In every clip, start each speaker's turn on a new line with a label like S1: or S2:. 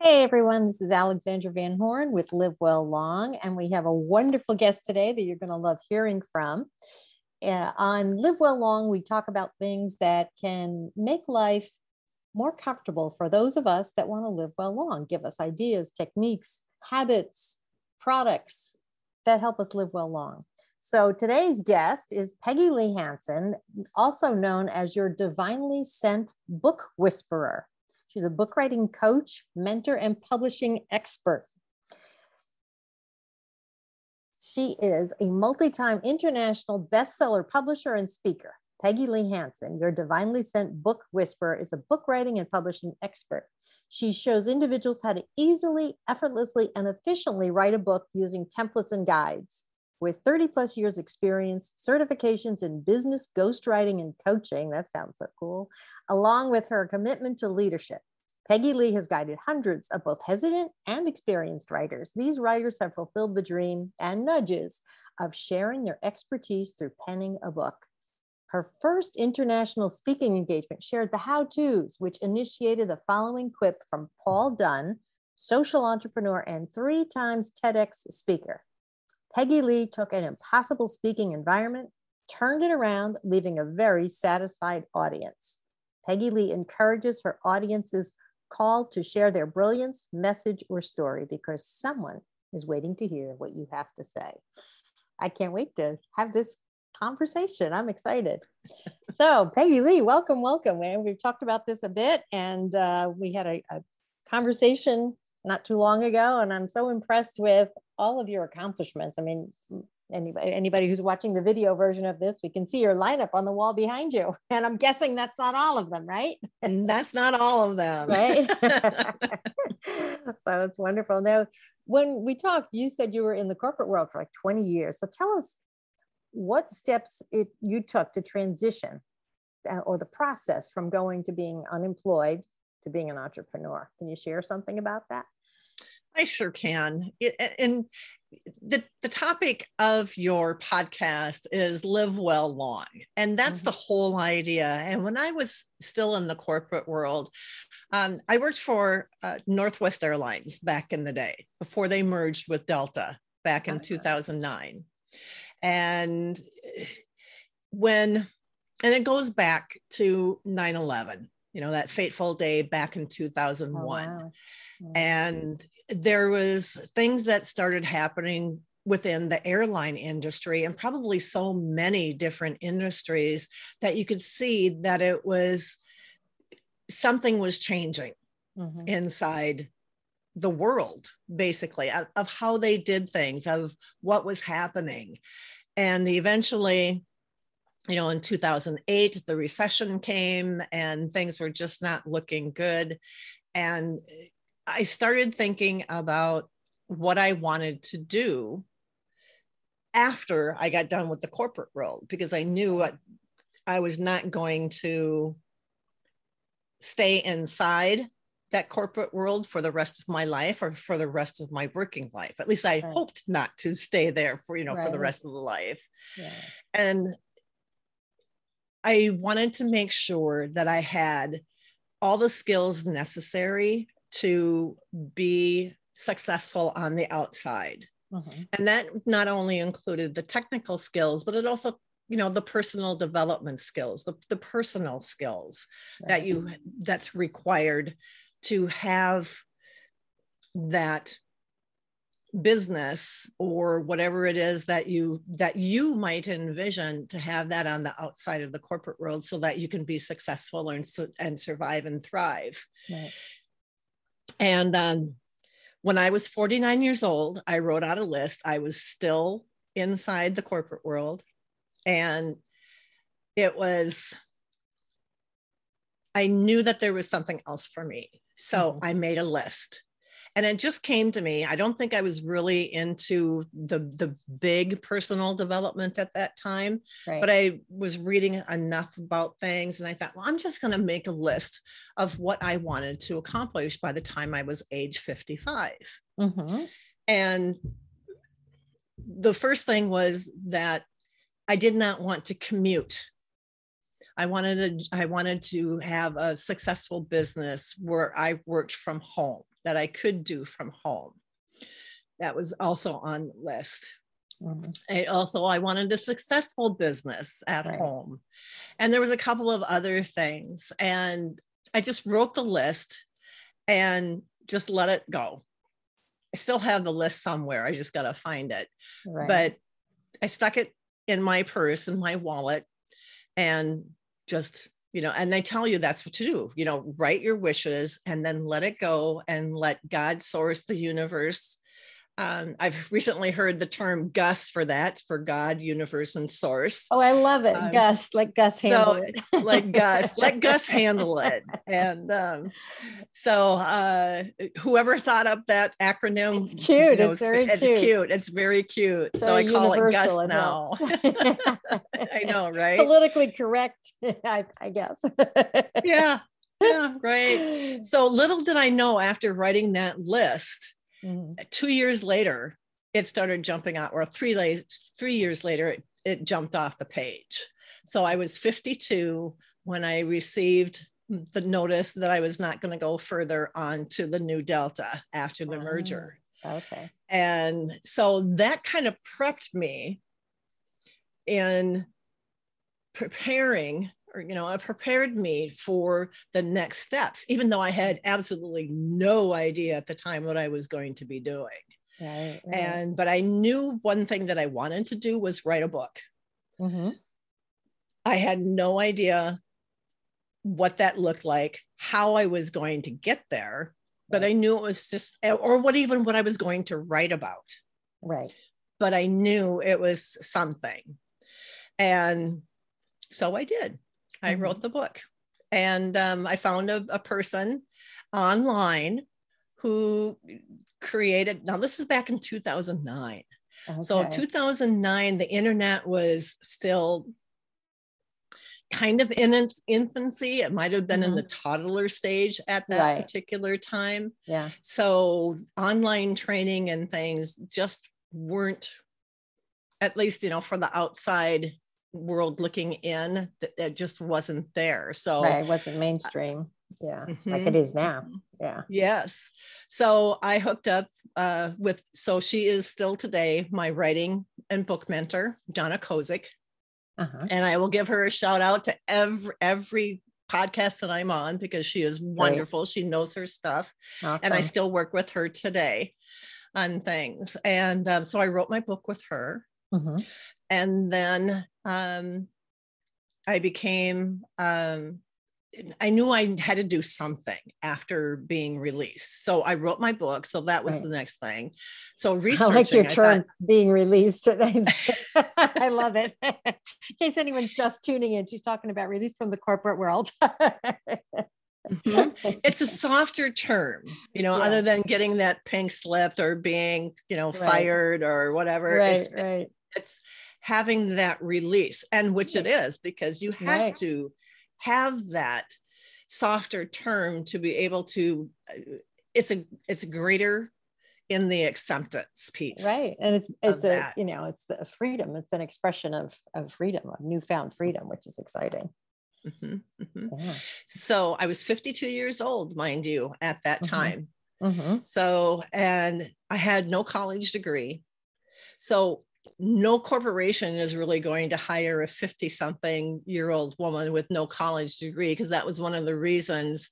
S1: Hey everyone, this is Alexandra Van Horn with Live Well Long, and we have a wonderful guest today that you're going to love hearing from. Uh, on Live Well Long, we talk about things that can make life more comfortable for those of us that want to live well long, give us ideas, techniques, habits, products that help us live well long. So today's guest is Peggy Lee Hansen, also known as your divinely sent book whisperer. She's a book writing coach, mentor, and publishing expert. She is a multi time international bestseller publisher and speaker. Peggy Lee Hansen, your divinely sent book whisperer, is a book writing and publishing expert. She shows individuals how to easily, effortlessly, and efficiently write a book using templates and guides. With 30 plus years experience, certifications in business, ghostwriting, and coaching, that sounds so cool, along with her commitment to leadership. Peggy Lee has guided hundreds of both hesitant and experienced writers. These writers have fulfilled the dream and nudges of sharing their expertise through penning a book. Her first international speaking engagement shared the how to's, which initiated the following quip from Paul Dunn, social entrepreneur and three times TEDx speaker. Peggy Lee took an impossible speaking environment, turned it around, leaving a very satisfied audience. Peggy Lee encourages her audience's call to share their brilliance, message, or story because someone is waiting to hear what you have to say. I can't wait to have this conversation. I'm excited. so, Peggy Lee, welcome, welcome. We've talked about this a bit, and uh, we had a, a conversation not too long ago, and I'm so impressed with all of your accomplishments. I mean, anybody anybody who's watching the video version of this we can see your lineup on the wall behind you. And i'm guessing that's not all of them right?
S2: And that's not all of them.
S1: Right? So it's wonderful. Now when we talked you said you were in the corporate world for like 20 years. So tell us what steps it you took to transition uh, or the process from going to being unemployed to being an entrepreneur. Can you share something about that
S2: I sure can. It, and the, the topic of your podcast is live well long and that's mm-hmm. the whole idea and when i was still in the corporate world um, i worked for uh, northwest airlines back in the day before they merged with delta back in 2009 and when and it goes back to 9-11 you know that fateful day back in 2001 oh, wow. and there was things that started happening within the airline industry and probably so many different industries that you could see that it was something was changing mm-hmm. inside the world basically of, of, how they did things of what was happening and eventually you know in 2008 the recession came and things were just not looking good and I started thinking about what I wanted to do after I got done with the corporate world because I knew I, I was not going to stay inside that corporate world for the rest of my life or for the rest of my working life. At least I right. hoped not to stay there for, you know, right. for the rest of the life. Yeah. And I wanted to make sure that I had all the skills necessary to be successful on the outside. Mm-hmm. And that not only included the technical skills, but it also, you know, the personal development skills, the, the personal skills right. that you that's required to have that business or whatever it is that you that you might envision to have that on the outside of the corporate world so that you can be successful and and survive and thrive right. And um, when I was 49 years old, I wrote out a list. I was still inside the corporate world. And it was, I knew that there was something else for me. So mm-hmm. I made a list and it just came to me i don't think i was really into the the big personal development at that time right. but i was reading enough about things and i thought well i'm just going to make a list of what i wanted to accomplish by the time i was age 55 mm-hmm. and the first thing was that i did not want to commute I wanted to I wanted to have a successful business where I worked from home that I could do from home. That was also on the list. Mm-hmm. I also I wanted a successful business at right. home. And there was a couple of other things and I just wrote the list and just let it go. I still have the list somewhere. I just got to find it. Right. But I stuck it in my purse in my wallet and just you know and they tell you that's what to do you know write your wishes and then let it go and let god source the universe um, I've recently heard the term Gus for that, for God, universe, and source.
S1: Oh, I love it. Um, Gus, let Gus handle so, it.
S2: let Gus, let Gus handle it. And um, so uh, whoever thought up that acronym,
S1: it's cute. You know, it's very
S2: it's
S1: cute.
S2: cute. It's very cute. So, I call it Gus it now. I know, right?
S1: Politically correct, I, I guess.
S2: yeah. Yeah, right. So little did I know after writing that list Mm-hmm. Two years later, it started jumping out, or three days, three years later, it, it jumped off the page. So I was 52 when I received the notice that I was not going to go further on to the new Delta after the merger.
S1: Okay.
S2: And so that kind of prepped me in preparing you know it prepared me for the next steps even though i had absolutely no idea at the time what i was going to be doing. Right, right. and but i knew one thing that i wanted to do was write a book. Mm-hmm. i had no idea what that looked like how i was going to get there but i knew it was just or what even what i was going to write about.
S1: Right.
S2: But i knew it was something. And so i did I mm-hmm. wrote the book. And um, I found a, a person online who created, now this is back in 2009. Okay. So 2009, the internet was still kind of in its infancy. It might have been mm-hmm. in the toddler stage at that right. particular time.
S1: Yeah.
S2: So online training and things just weren't, at least, you know, for the outside world looking in that it just wasn't there so
S1: right, it wasn't mainstream yeah mm-hmm. like it is now mm-hmm. yeah
S2: yes so i hooked up uh, with so she is still today my writing and book mentor donna kozik uh-huh. and i will give her a shout out to every every podcast that i'm on because she is wonderful she knows her stuff awesome. and i still work with her today on things and um, so i wrote my book with her mm-hmm. and then um, I became, um, I knew I had to do something after being released. So I wrote my book. So that was right. the next thing. So researching.
S1: I like your term thought, being released. I love it. In case anyone's just tuning in, she's talking about released from the corporate world.
S2: mm-hmm. It's a softer term, you know, yeah. other than getting that pink slip or being, you know, right. fired or whatever.
S1: Right,
S2: it's,
S1: right.
S2: It's having that release and which it is because you have right. to have that softer term to be able to uh, it's a it's greater in the acceptance piece
S1: right and it's it's a that. you know it's a freedom it's an expression of of freedom of newfound freedom which is exciting
S2: mm-hmm, mm-hmm. Yeah. so i was 52 years old mind you at that mm-hmm. time mm-hmm. so and i had no college degree so no corporation is really going to hire a 50 something year old woman with no college degree because that was one of the reasons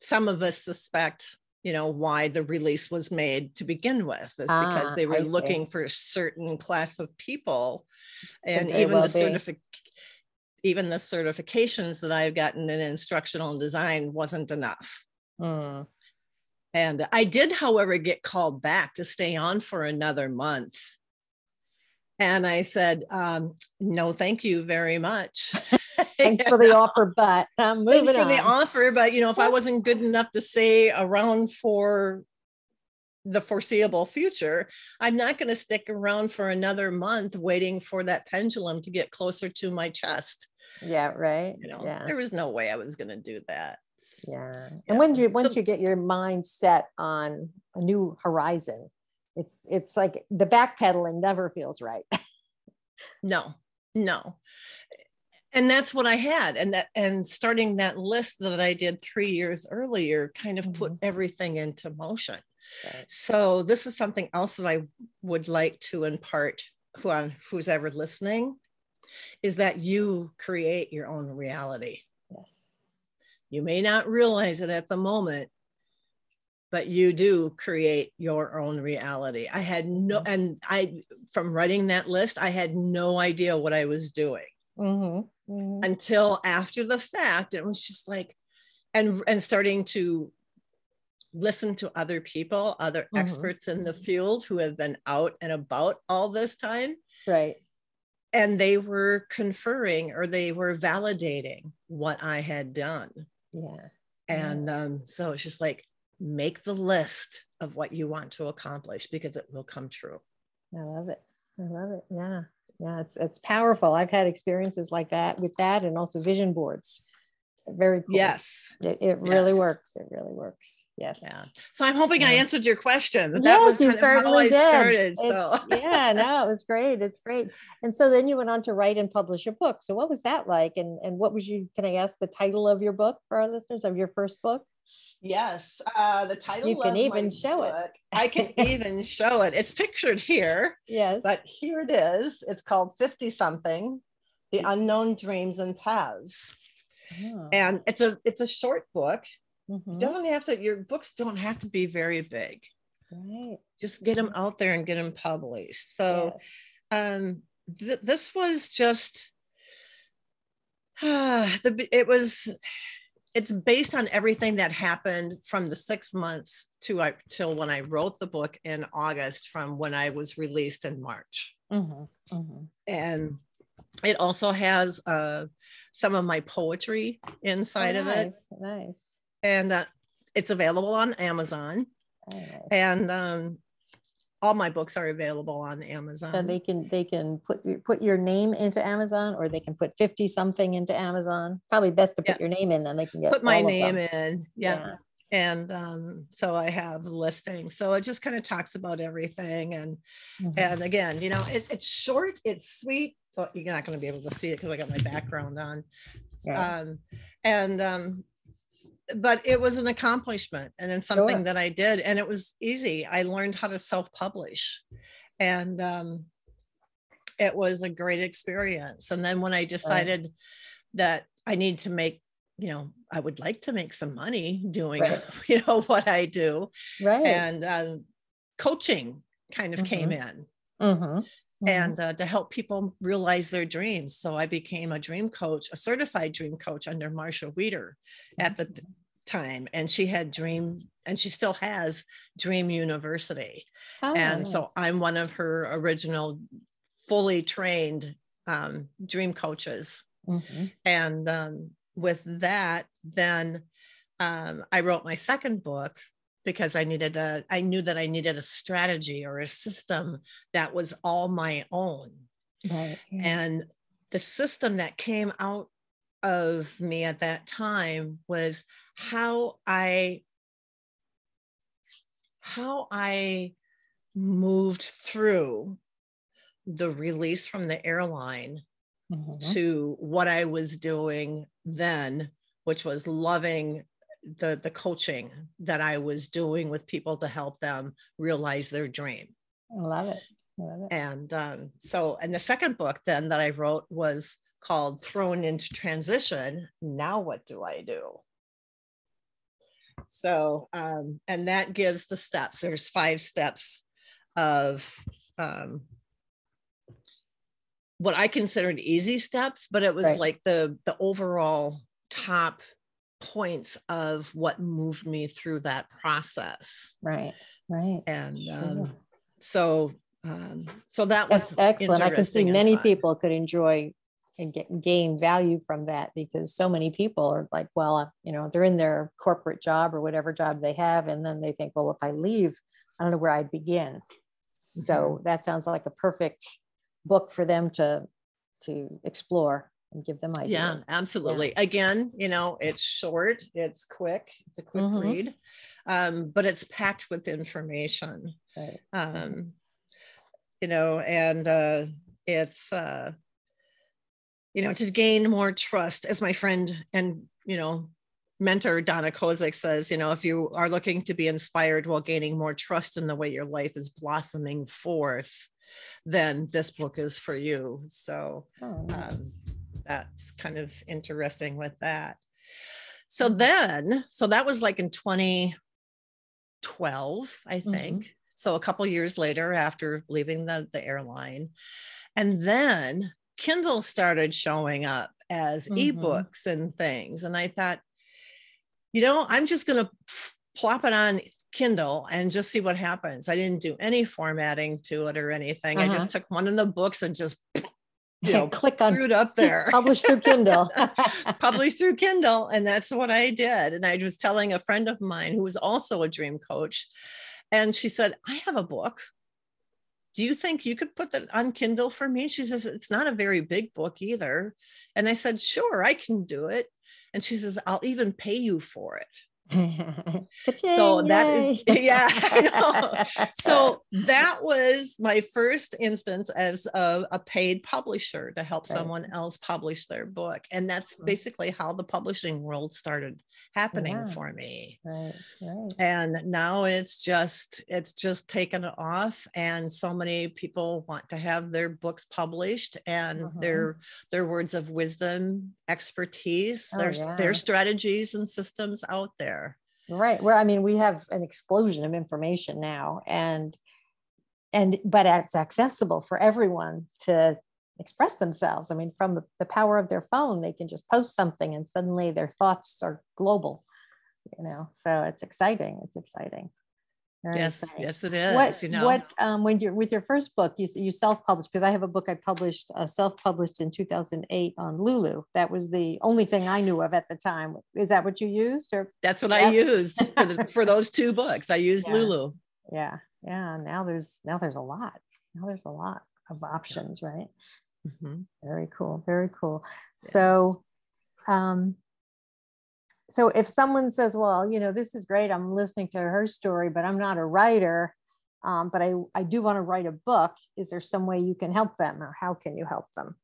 S2: some of us suspect you know why the release was made to begin with is ah, because they were looking for a certain class of people. And even well the certificate even the certifications that i've gotten in instructional design wasn't enough. Mm. and i did however get called back to stay on for another month and I said, um, no, thank you very much.
S1: Thanks for the offer, but I'm moving Thanks
S2: for on. the offer, but you know, if I wasn't good enough to stay around for the foreseeable future, I'm not going to stick around for another month waiting for that pendulum to get closer to my chest.
S1: Yeah, right.
S2: You know,
S1: yeah.
S2: there was no way I was going to do that.
S1: Yeah. And yeah. when you once so, you get your mind set on a new horizon, it's it's like the backpedaling never feels right
S2: no no and that's what I had. And that and starting that list that I did three years earlier kind of mm-hmm. put everything into motion. Right. So this is something else that I would like to impart who on who's ever listening is that you create your own reality.
S1: Yes.
S2: You may not realize it at the moment, but you do create your own reality. I had no, mm-hmm. and I, from writing that list, I had no idea what I was doing mm-hmm. Mm-hmm. until after the fact. It was just like, and and starting to listen to other people, other mm-hmm. experts in the field who have been out and about all this time.
S1: Right.
S2: And they were conferring or they were validating what I had done.
S1: Yeah.
S2: And um, so it's just like, make the list of what you want to accomplish because it will come true.
S1: I love it. I love it. Yeah. Yeah. It's, it's powerful. I've had experiences like that with that and also vision boards very cool.
S2: yes
S1: it, it really yes. works it really works yes
S2: yeah so i'm hoping yeah. i answered your question
S1: that yes, was you certainly did. Started, so. yeah no it was great it's great and so then you went on to write and publish a book so what was that like and and what was you can i ask the title of your book for our listeners of your first book
S2: yes uh the title
S1: you can even show
S2: book, it i can even show it it's pictured here
S1: yes
S2: but here it is it's called 50 something the unknown dreams and paths Oh. And it's a it's a short book. Mm-hmm. don't have to your books don't have to be very big.
S1: Right.
S2: Just get them out there and get them published. So yes. um th- this was just uh, the it was it's based on everything that happened from the six months to I, till when I wrote the book in August, from when I was released in March. Mm-hmm, mm-hmm. And it also has uh, some of my poetry inside oh, nice, of it.
S1: Nice.
S2: And uh, it's available on Amazon. Oh, nice. And um, all my books are available on Amazon.
S1: So they can they can put put your name into Amazon, or they can put fifty something into Amazon. Probably best to put yeah. your name in, then they can get
S2: put my name in. Yeah. yeah. And um, so I have a listing. So it just kind of talks about everything. And mm-hmm. and again, you know, it, it's short, it's sweet, well, you're not going to be able to see it because I got my background on. Yeah. Um, and um, but it was an accomplishment and then something sure. that I did, and it was easy. I learned how to self-publish, and um, it was a great experience. And then when I decided right. that I need to make, you know, I would like to make some money doing, right. you know, what I do,
S1: right?
S2: And um, coaching kind of mm-hmm. came in. Mm-hmm mm-hmm. and uh, to help people realize their dreams. So I became a dream coach, a certified dream coach under Marcia Wieder at the mm-hmm. time. And she had Dream, and she still has Dream University. Oh, and nice. so I'm one of her original fully trained um, dream coaches. Mm-hmm. And um, with that, then um, I wrote my second book, because I needed a, I knew that I needed a strategy or a system that was all my own.
S1: Right.
S2: And the system that came out of me at that time was how I how I moved through the release from the airline mm-hmm. to what I was doing then, which was loving the the coaching that I was doing with people to help them realize their dream.
S1: I love it. I love it.
S2: And um, so, and the second book then that I wrote was called Thrown into Transition. Now, what do I do? So, um, and that gives the steps. There's five steps of um, what I considered easy steps, but it was right. like the the overall top points of what moved me through that process.
S1: Right, right.
S2: And um, so, um, so that was
S1: That's excellent. I can see many people could enjoy and get gain value from that because so many people are like, well, you know, they're in their corporate job or whatever job they have, and then they think, well, if I leave, I don't know where I'd begin. So mm-hmm. that sounds like a perfect book for them to to explore and give them ideas.
S2: Yeah, absolutely. Yeah. Again, you know, it's short, it's quick, it's a quick mm-hmm. read, um, but it's packed with information. Right. Um, you know, and uh, it's uh, you know, to gain more trust, as my friend and, you know, mentor Donna Kozik says, you know, if you are looking to be inspired while gaining more trust in the way your life is blossoming forth, then this book is for you. So oh, nice. um, that's kind of interesting with that. So mm-hmm. then, so that was like in 2012, I think. Mm-hmm. So a couple years later, after leaving the, the airline. And then Kindle started showing up as mm-hmm. ebooks and things. And I thought, you know, I'm just going to plop it on Kindle and just see what happens. I didn't do any formatting to it or anything. Uh-huh. I just took one of the books and just you know,
S1: click on
S2: it up there.
S1: Publish through Kindle.
S2: Publish through Kindle. And that's what I did. And I was telling a friend of mine who was also a dream coach. And she said, I have a book. Do you think you could put that on Kindle for me? She says, It's not a very big book either. And I said, Sure, I can do it. And she says, I'll even pay you for it. so that is yeah so that was my first instance as a, a paid publisher to help right. someone else publish their book and that's basically how the publishing world started happening yeah. for me right, right. and now it's just it's just taken off and so many people want to have their books published and mm-hmm. their their words of wisdom expertise oh, there's yeah. their strategies and systems out there
S1: Right. Well, I mean, we have an explosion of information now and and but it's accessible for everyone to express themselves. I mean, from the, the power of their phone, they can just post something and suddenly their thoughts are global, you know. So it's exciting. It's exciting.
S2: Very yes, exciting. yes, it is.
S1: What,
S2: you know,
S1: what um, when you're with your first book, you you self-published because I have a book I published uh, self-published in 2008 on Lulu. That was the only thing I knew of at the time. Is that what you used, or
S2: that's what yeah. I used for, the, for those two books? I used
S1: yeah.
S2: Lulu.
S1: Yeah, yeah. Now there's now there's a lot. Now there's a lot of options, yeah. right? Mm-hmm. Very cool. Very cool. Yes. So, um, so if someone says well you know this is great i'm listening to her story but i'm not a writer um, but I, I do want to write a book is there some way you can help them or how can you help them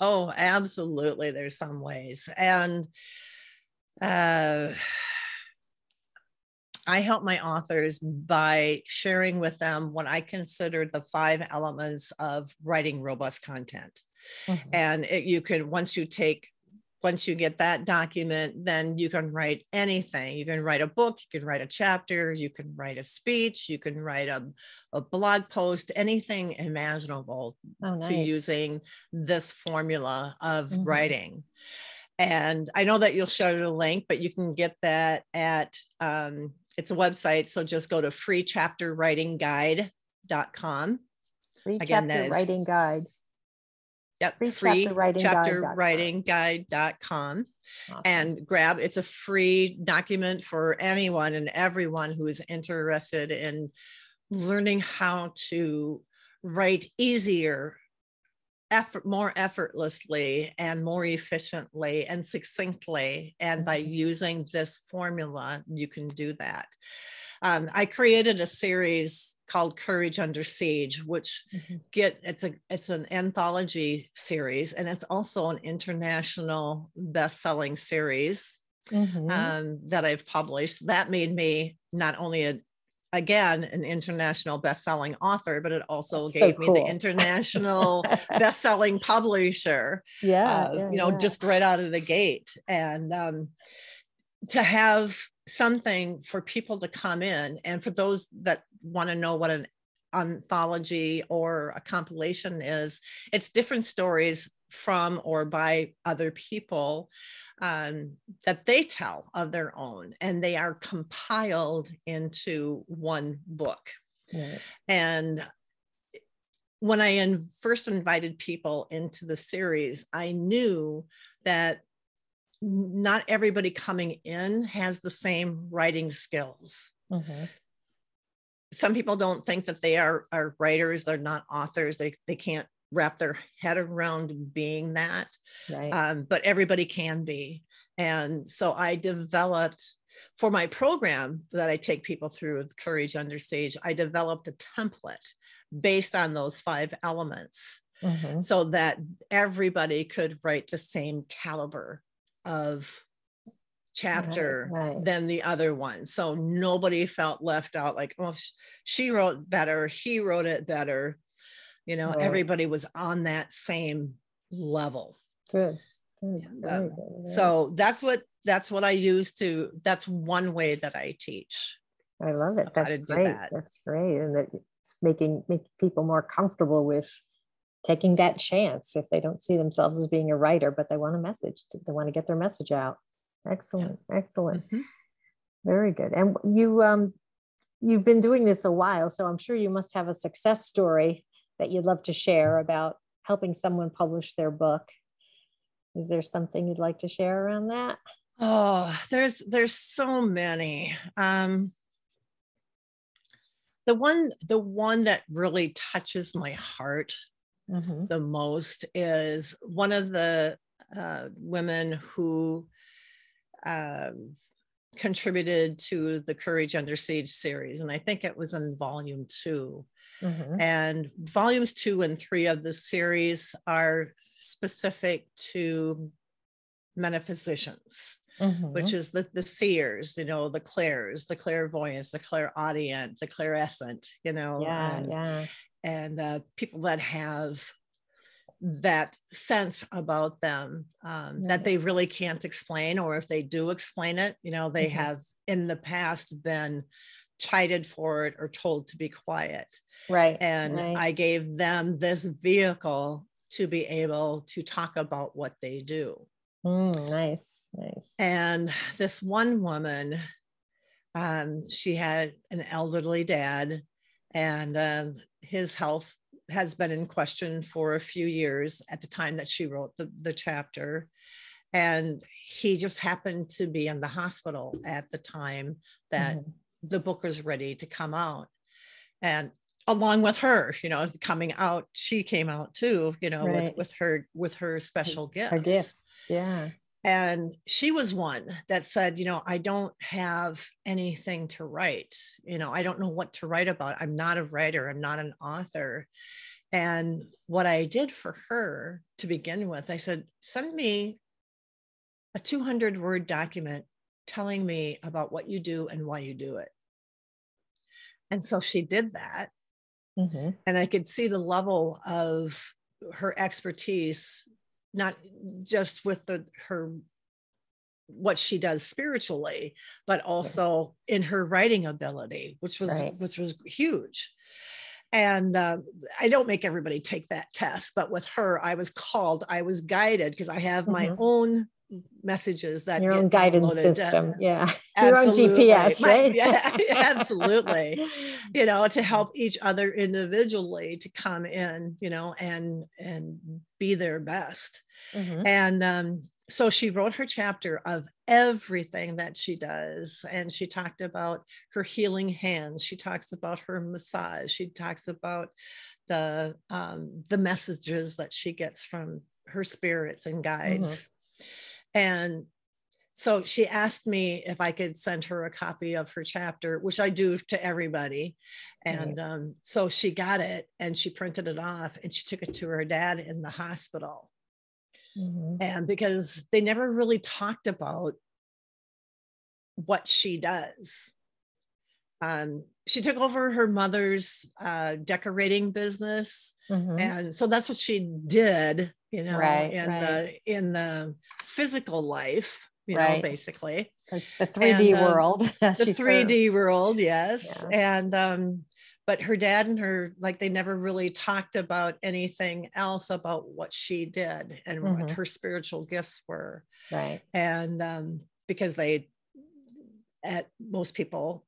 S2: oh absolutely there's some ways and uh, I help my authors by sharing with them what I consider the five elements of writing robust content. Mm-hmm. And it, you can, once you take once you get that document, then you can write anything. You can write a book, you can write a chapter, you can write a speech, you can write a, a blog post, anything imaginable oh, nice. to using this formula of mm-hmm. writing. And I know that you'll show the link, but you can get that at um, it's a website. So just go to freechapterwritingguide.com.
S1: Free Again, chapter writing guide
S2: Yep. Free, free chapter writing, chapter guide. writing guide.com awesome. and grab it's a free document for anyone and everyone who is interested in learning how to write easier effort more effortlessly and more efficiently and succinctly and by mm-hmm. using this formula you can do that um, I created a series called Courage Under Siege, which mm-hmm. get it's a it's an anthology series, and it's also an international best-selling series mm-hmm. um, that I've published. That made me not only a again an international best-selling author but it also That's gave so cool. me the international best-selling publisher
S1: yeah, uh, yeah
S2: you know
S1: yeah.
S2: just right out of the gate and um, to have something for people to come in and for those that want to know what an anthology or a compilation is it's different stories from or by other people um, that they tell of their own and they are compiled into one book right. and when i in, first invited people into the series i knew that not everybody coming in has the same writing skills. Mm-hmm. Some people don't think that they are, are writers, they're not authors, they, they can't wrap their head around being that. Right. Um, but everybody can be. And so I developed for my program that I take people through Courage Under Siege, I developed a template based on those five elements mm-hmm. so that everybody could write the same caliber of chapter right, right. than the other one. So nobody felt left out like, oh, she wrote better, he wrote it better. You know, right. everybody was on that same level.
S1: Good.
S2: good. Um, so that's what that's what I use to that's one way that I teach.
S1: I love it. That's great. That. That's great. And that it's making make people more comfortable with taking that chance if they don't see themselves as being a writer, but they want a message, they want to get their message out. Excellent, yeah. excellent. Mm-hmm. Very good. And you um you've been doing this a while, so I'm sure you must have a success story that you'd love to share about helping someone publish their book. Is there something you'd like to share around that?
S2: Oh, there's there's so many. Um the one the one that really touches my heart mm-hmm. the most is one of the uh, women who um, contributed to the Courage Under Siege series, and I think it was in volume 2 mm-hmm. And volumes two and three of the series are specific to metaphysicians. Mm-hmm. Which is the the seers, you know, the clairs, the clairvoyants, the clairaudient, the clairescent, you know,
S1: yeah, and, yeah,
S2: and uh, people that have that sense about them um, that they really can't explain, or if they do explain it, you know, they mm-hmm. have in the past been chided for it or told to be quiet.
S1: Right.
S2: And
S1: right.
S2: I gave them this vehicle to be able to talk about what they do.
S1: Mm, nice, nice.
S2: And this one woman, um, she had an elderly dad, and uh, his health has been in question for a few years at the time that she wrote the, the chapter. And he just happened to be in the hospital at the time that mm-hmm. the book was ready to come out. And along with her, you know, coming out, she came out too, you know, right. with, with her with her special gifts.
S1: Her gifts, yeah
S2: and she was one that said you know i don't have anything to write. You know i don't know what to write about. I'm not a writer. I'm not an author. And what i did for her to begin with i said send me a 200 word document telling me about what you do and why you do it. And so she did that. Mm-hmm. and i could see the level of her expertise not just with the her what she does spiritually but also in her writing ability which was right. which was huge and uh, i don't make everybody take that test but with her i was called i was guided because i have my mm-hmm. own messages that
S1: your own guidance system yeah. Your own gps right?
S2: yeah absolutely. You know to help each other individually to come in you know and and be their best. Mm-hmm. and um so she wrote her chapter of everything that she does and she talked about her healing hands. She talks about her massage. She talks about the um, the messages that she gets from her spirits and guides. mm-hmm. And so she asked me if I could send her a copy of her chapter, which I do to everybody. And right. um, so she got it and she printed it off and she took it to her dad in the hospital. Mm-hmm. And because they never really talked about what she does. Um, she took over her mother's uh, decorating business, mm-hmm. and so that's what she did. You know,
S1: right,
S2: in
S1: right.
S2: the in the physical life, you right. know, basically
S1: the three D world.
S2: the three D world, yes, yeah. and um, but her dad and her like they never really talked about anything else about what she did and mm-hmm. what her spiritual gifts were,
S1: right?
S2: And um, because they, at most people,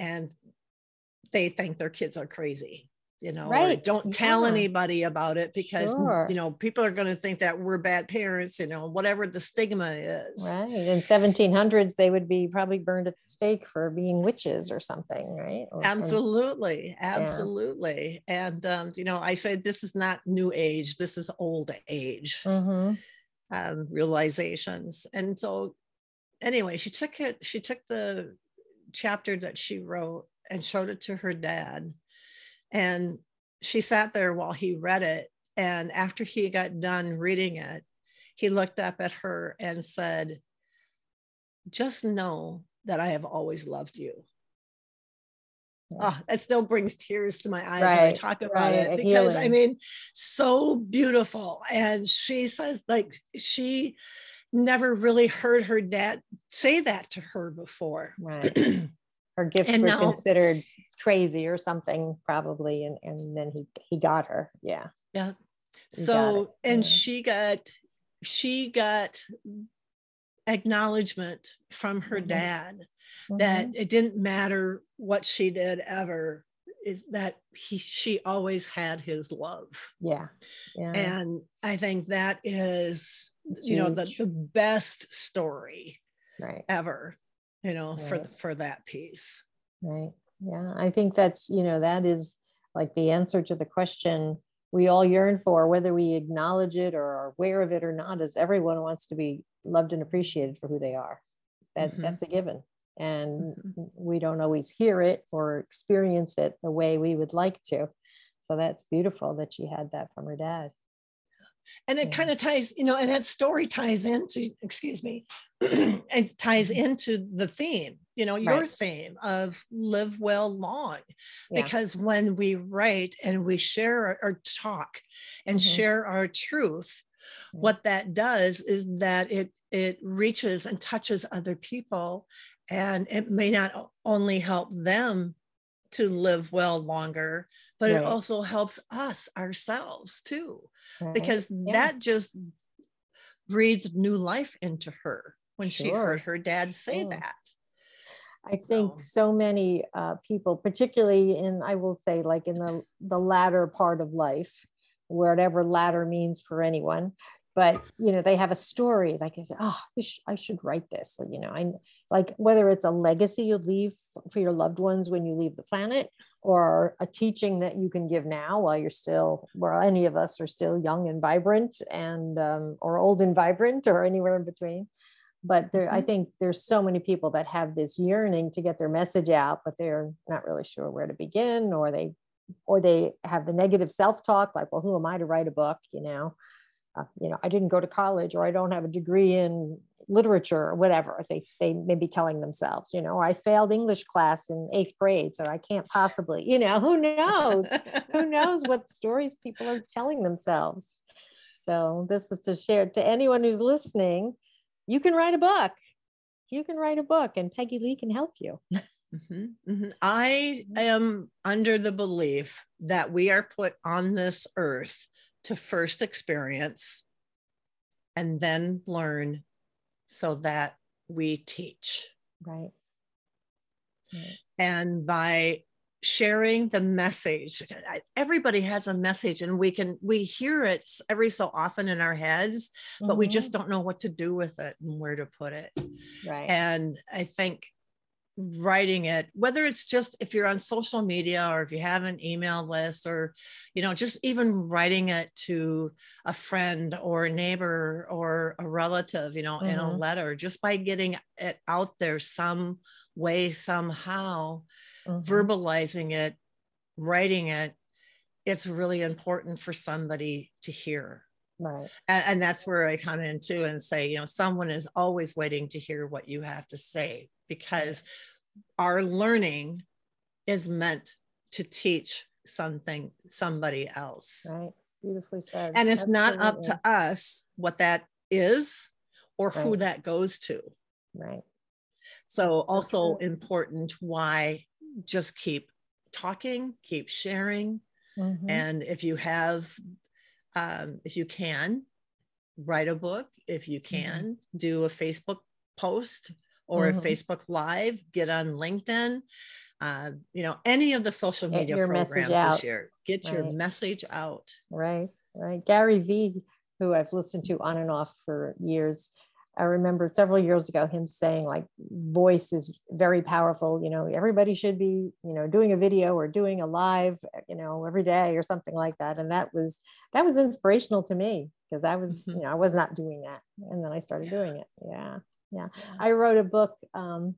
S2: and they think their kids are crazy you know right. don't yeah. tell anybody about it because sure. you know people are going to think that we're bad parents you know whatever the stigma is
S1: right in 1700s they would be probably burned at the stake for being witches or something right or,
S2: absolutely absolutely yeah. and um, you know i said this is not new age this is old age mm-hmm. um, realizations and so anyway she took it she took the chapter that she wrote and showed it to her dad. And she sat there while he read it. And after he got done reading it, he looked up at her and said, Just know that I have always loved you. Oh, it ah, still brings tears to my eyes right, when I talk about right, it because I mean, so beautiful. And she says, like, she never really heard her dad say that to her before.
S1: Right. her gifts and were now, considered crazy or something, probably. And, and then he, he got her. Yeah.
S2: Yeah. He so, and yeah. she got, she got acknowledgement from her mm-hmm. dad mm-hmm. that it didn't matter what she did ever is that he she always had his love
S1: yeah,
S2: yeah. and i think that is it's you huge. know the, the best story
S1: right
S2: ever you know right. for for that piece
S1: right yeah i think that's you know that is like the answer to the question we all yearn for, whether we acknowledge it or are aware of it or not, is everyone wants to be loved and appreciated for who they are. That, mm-hmm. That's a given. And mm-hmm. we don't always hear it or experience it the way we would like to. So that's beautiful that she had that from her dad
S2: and it yeah. kind of ties you know and that story ties into excuse me it ties mm-hmm. into the theme you know your right. theme of live well long yeah. because when we write and we share or, talk and mm-hmm. share our truth mm-hmm. what that does is that it it reaches and touches other people and it may not only help them to live well longer but right. it also helps us ourselves too right. because yeah. that just breathed new life into her when sure. she heard her dad say that
S1: I think so, so many uh, people, particularly in, I will say, like in the, the latter part of life, whatever latter means for anyone, but you know they have a story like i said oh I, sh- I should write this you know i like whether it's a legacy you leave for your loved ones when you leave the planet or a teaching that you can give now while you're still where any of us are still young and vibrant and um, or old and vibrant or anywhere in between. But there i mm-hmm. think there's so many people that have this yearning to get their message out but they're not really sure where to begin or they or they have the negative self-talk like well who am i to write a book? you know uh, you know, I didn't go to college or I don't have a degree in literature or whatever they, they may be telling themselves, you know, I failed English class in eighth grade, so I can't possibly, you know, who knows? who knows what stories people are telling themselves? So this is to share to anyone who's listening, you can write a book. You can write a book and Peggy Lee can help you.
S2: Mm-hmm, mm-hmm. I am under the belief that we are put on this earth to first experience and then learn so that we teach.
S1: Right.
S2: right. And by sharing the message everybody has a message and we can we hear it every so often in our heads but mm-hmm. we just don't know what to do with it and where to put it
S1: right
S2: and i think writing it whether it's just if you're on social media or if you have an email list or you know just even writing it to a friend or a neighbor or a relative you know mm-hmm. in a mm-hmm. letter just by getting it out there some way somehow mm-hmm. verbalizing it writing it it's really important for somebody to hear
S1: Right.
S2: And, and, that's where I come into and say, you know, someone is always waiting to hear what you have to say because our learning is meant to teach something somebody else
S1: right beautifully said
S2: and it's Absolutely. not up to us what that is or right. who that goes to
S1: right
S2: so That's also true. important why just keep talking keep sharing mm-hmm. and if you have um, if you can write a book if you mm-hmm. can mm-hmm. do a facebook post or mm-hmm. Facebook Live, get on LinkedIn, uh, you know, any of the social media programs this year. Get right. your message out.
S1: Right, right. Gary Vee, who I've listened to on and off for years, I remember several years ago him saying like voice is very powerful. You know, everybody should be, you know, doing a video or doing a live, you know, every day or something like that. And that was that was inspirational to me because I was, mm-hmm. you know, I was not doing that. And then I started doing it. Yeah yeah. I wrote a book um,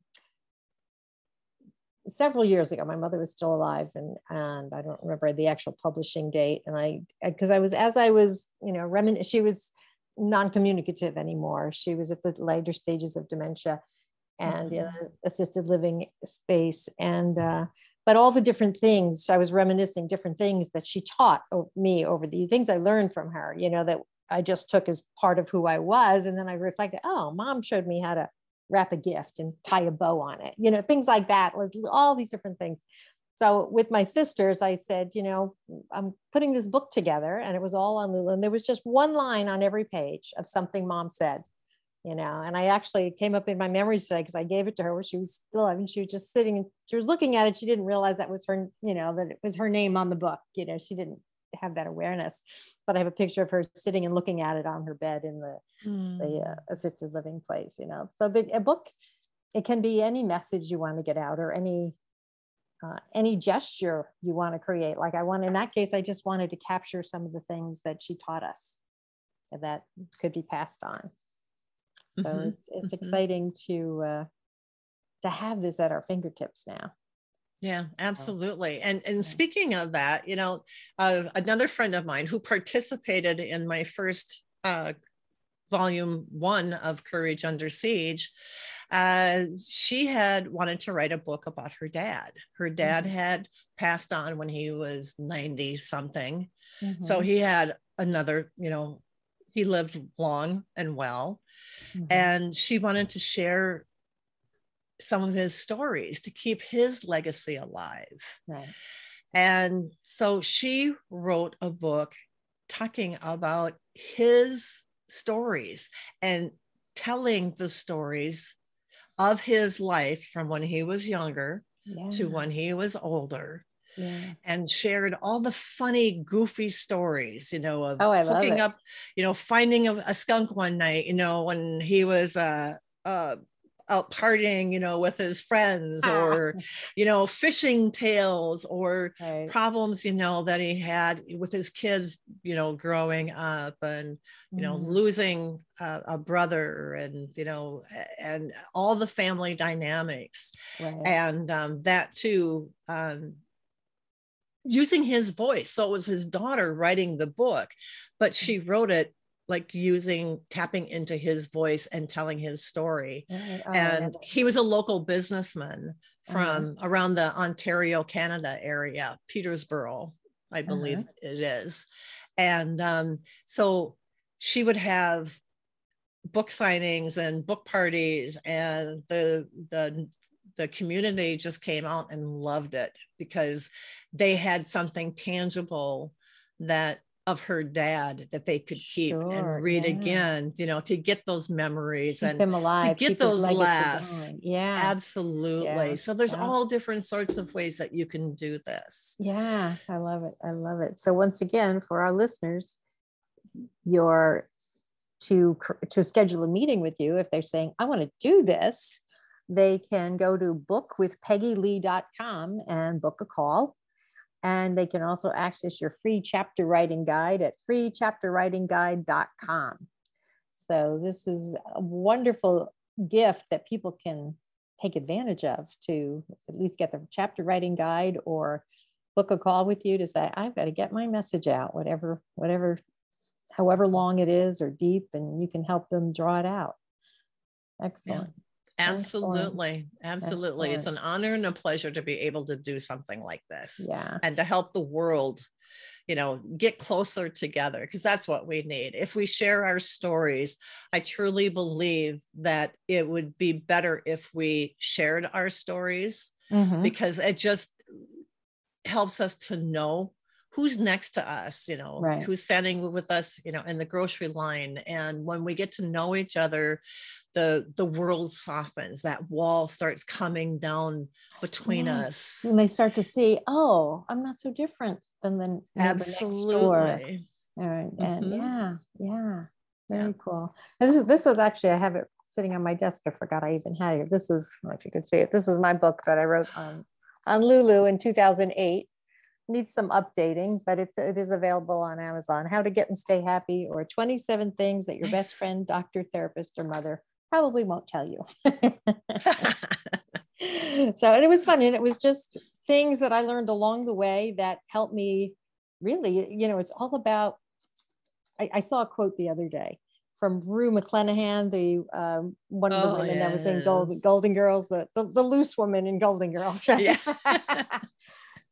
S1: several years ago. My mother was still alive, and and I don't remember the actual publishing date. And I because I was as I was you know remin she was non-communicative anymore. She was at the later stages of dementia, and mm-hmm. in an assisted living space. And uh, but all the different things I was reminiscing different things that she taught me over the things I learned from her. You know that I just took as part of who I was, and then I reflected. Oh, mom showed me how to wrap a gift and tie a bow on it, you know, things like that, all these different things. So with my sisters, I said, you know, I'm putting this book together and it was all on Lulu. And there was just one line on every page of something mom said, you know, and I actually came up in my memories today because I gave it to her where she was still, I mean, she was just sitting and she was looking at it. She didn't realize that was her, you know, that it was her name on the book. You know, she didn't have that awareness. But I have a picture of her sitting and looking at it on her bed in the, mm. the uh, hmm. assisted living place, you know. So the a book, it can be any message you want to get out or any uh, any gesture you want to create. Like I want, in that case, I just wanted to capture some of the things that she taught us that could be passed on. So mm-hmm. it's it's mm-hmm. exciting to uh, to have this at our fingertips now.
S2: Yeah, absolutely. And and speaking of that, you know, uh, another friend of mine who participated in my first uh, volume one of Courage Under Siege, uh, she had wanted to write a book about her dad. Her dad mm-hmm. had passed on when he was 90 something. Mm-hmm. So he had another, you know, he lived long and well. Mm-hmm. And she wanted to share some of his stories to keep his legacy alive. Right. And so she wrote a book talking about his stories and telling the stories of his life from when he was younger yeah. to when he was older. Yeah. and shared all the funny, goofy stories, you know, of
S1: oh,
S2: hooking up, you know, finding a, a, skunk one night, you know, when he was uh, uh, out partying, you know, with his friends ah. or, you know, fishing tales or right. problems, you know, that he had with his kids, you know, growing up and, you know, mm. losing a, a, brother and, you know, and all the family dynamics. Right. And um, that too, um, using his voice. So it was his daughter writing the book, but she wrote it like using tapping into his voice and telling his story. Oh, and he was a local businessman from uh-huh. around the Ontario, Canada area, Petersboro, I believe uh-huh. it is. And um, so she would have book signings and book parties and the the the community just came out and loved it because they had something tangible that of her dad that they could keep sure, and read yeah. again, you know, to get those memories
S1: keep
S2: and
S1: alive,
S2: to get those laughs.
S1: Going. Yeah,
S2: absolutely. Yeah. So there's yeah. all different sorts of ways that you can do this.
S1: Yeah, I love it. I love it. So once again, for our listeners, your to to schedule a meeting with you if they're saying I want to do this, they can go to bookwithpeggylee.com and book a call and they can also access your free chapter writing guide at freechapterwritingguide.com. So, this is a wonderful gift that people can take advantage of to at least get the chapter writing guide or book a call with you to say, I've got to get my message out, whatever, whatever, however long it is or deep, and you can help them draw it out. Excellent. Yeah.
S2: Absolutely. Absolutely. Excellent. It's an honor and a pleasure to be able to do something like this.
S1: Yeah.
S2: And to help the world, you know, get closer together because that's what we need. If we share our stories, I truly believe that it would be better if we shared our stories mm-hmm. because it just helps us to know who's next to us you know right. who's standing with us you know in the grocery line. And when we get to know each other the the world softens that wall starts coming down between yes. us.
S1: And they start to see oh i'm not so different than the
S2: absolutely.
S1: All right. Mm-hmm. and yeah. Yeah. Very yeah. cool. And this is this was actually i have it sitting on my desk. I forgot i even had it. This is if you could see it this is my book that i wrote on on lulu in 2008 needs some updating, but it's it is available on Amazon. How to get and stay happy, or 27 things that your best friend, doctor, therapist, or mother probably won't tell you. so and it was fun and it was just things that i learned along the way that helped me really you know it's all about i, I saw a quote the other day from Rue McClanahan, the um, one of the oh, women yes. that was in Golden, Golden Girls, the, the, the loose woman in Golden Girls, right? Yeah.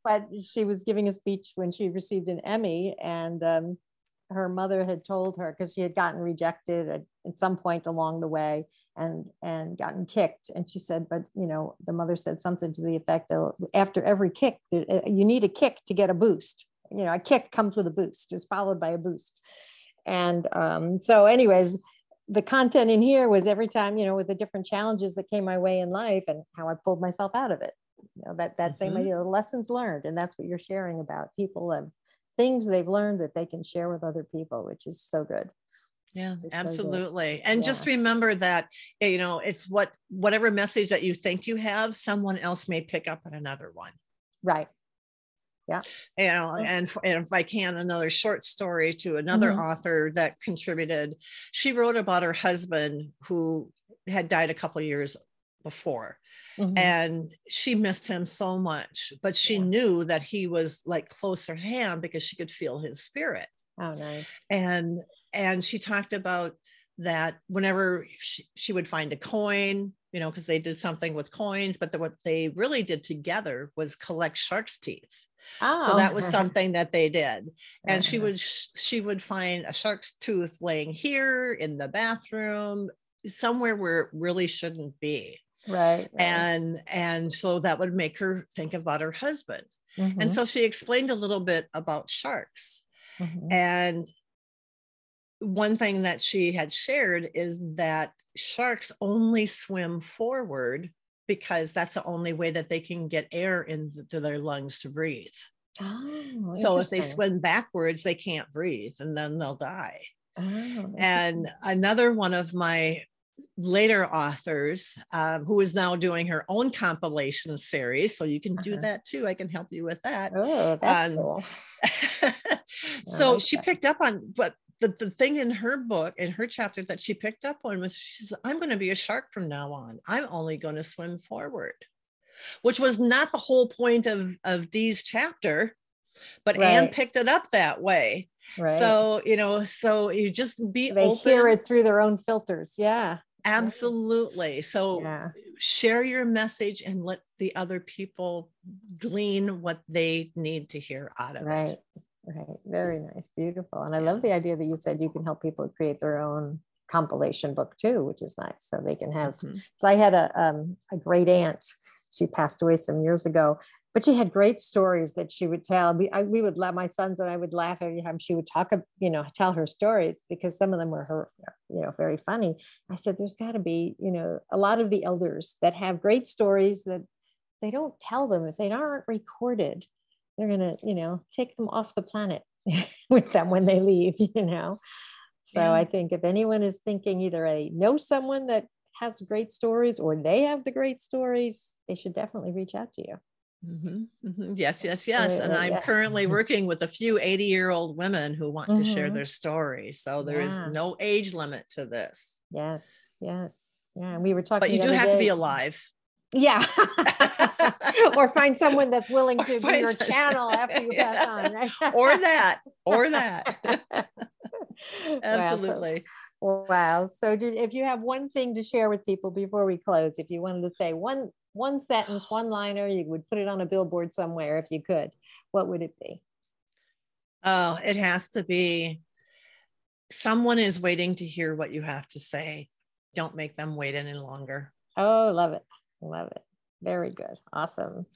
S1: But she was giving a speech when she received an Emmy, and um, her mother had told her because she had gotten rejected at, at, some point along the way and and gotten kicked. And she said but you know the mother said something to the effect of after every kick uh, you need a kick to get a boost. You know a kick comes with a boost is followed by a boost. And um, so, anyways, the content in here was every time, you know, with the different challenges that came my way in life and how I pulled myself out of it. You know, that that mm-hmm. same idea, the lessons learned, and that's what you're sharing about. People have things they've learned that they can share with other people, which is so good.
S2: Yeah, it's absolutely. So and yeah. just remember that you know it's what whatever message that you think you have, someone else may pick up on another one.
S1: Right
S2: yeah you know and, and if i can another short story to another mm-hmm. author that contributed she wrote about her husband who had died a couple years before mm-hmm. and she missed him so much but she yeah. knew that he was like closer hand because she could feel his spirit
S1: oh nice
S2: and and she talked about that whenever she, she would find a coin you know because they did something with coins but the, what they really did together was collect shark's teeth Oh. So that was something that they did. And she would she would find a shark's tooth laying here in the bathroom, somewhere where it really shouldn't be.
S1: Right, right.
S2: And and so that would make her think about her husband. Mm-hmm. And so she explained a little bit about sharks. Mm-hmm. And one thing that she had shared is that sharks only swim forward because that's the only way that they can get air into their lungs to breathe. Oh, so if they swim backwards, they can't breathe and then they'll die. Oh, and another one of my later authors um, who is now doing her own compilation series so you can do uh-huh. that too i can help you with that
S1: oh that's um, cool
S2: so like she that. picked up on but the, the thing in her book, in her chapter that she picked up on was she says, I'm going to be a shark from now on. I'm only going to swim forward, which was not the whole point of, of Dee's chapter, but right. Anne picked it up that way. Right. So, you know, so you just be
S1: they
S2: open.
S1: hear it through their own filters. Yeah.
S2: Absolutely. So yeah. share your message and let the other people glean what they need to hear out of
S1: right.
S2: it.
S1: Right. Very nice. Beautiful. And I love the idea that you said you can help people create their own compilation book too, which is nice. So they can have, mm-hmm. so I had a, um, a great aunt, she passed away some years ago, but she had great stories that she would tell. We, I, we would laugh, my sons and I would laugh every time she would talk, you know, tell her stories because some of them were her, you know, very funny. I said, there's got to be, you know, a lot of the elders that have great stories that they don't tell them if they aren't recorded they're going to, you know, take them off the planet with them when they leave, you know. So yeah. I think if anyone is thinking either they know someone that has great stories or they have the great stories, they should definitely reach out to you.
S2: Mm-hmm, mm-hmm. Yes, yes, yes. And I'm yes. currently working with a few 80 year old women who want mm-hmm. to share mm-hmm. their story. So there yeah. is no age limit to this.
S1: Yes, yes. Yeah. And we were talking.
S2: But you do have day. to be alive.
S1: Yeah. or find someone that's willing to be your channel after you yeah. pass on,
S2: right? or that, or that. Absolutely.
S1: Wow. So, wow. So did, if you have one thing to share with people before we close, if you wanted to say one one sentence, one liner, you would put it on a billboard somewhere if you could, what would it be?
S2: Oh, it has to be someone is waiting to hear what you have to say. Don't make them wait any longer.
S1: Oh, love it. Love it. Very good. Awesome.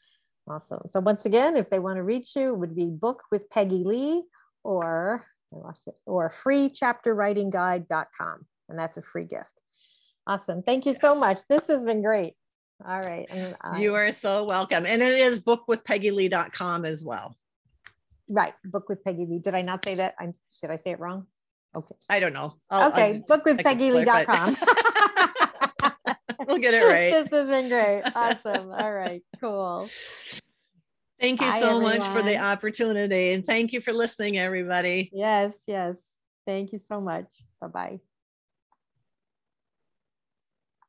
S1: Awesome. So once again, if they want to reach you, it would be book with Peggy Lee or I lost it, or freechapterwritingguide.com. And that's a free gift. Awesome. Thank you yes. so much. This has been great. All right. And
S2: you are so welcome. And it is bookwithpeggylee.com as well.
S1: Right. Book with Peggy Lee. Did I not say that? I did I say it wrong?
S2: Okay. I don't know.
S1: I'll, okay. I'll bookwithpeggylee.com.
S2: we'll get it right.
S1: this has been great. Awesome. All right. Cool.
S2: Thank you Bye, so everyone. much for the opportunity. And thank you for listening, everybody.
S1: Yes, yes. Thank you so much. Bye bye.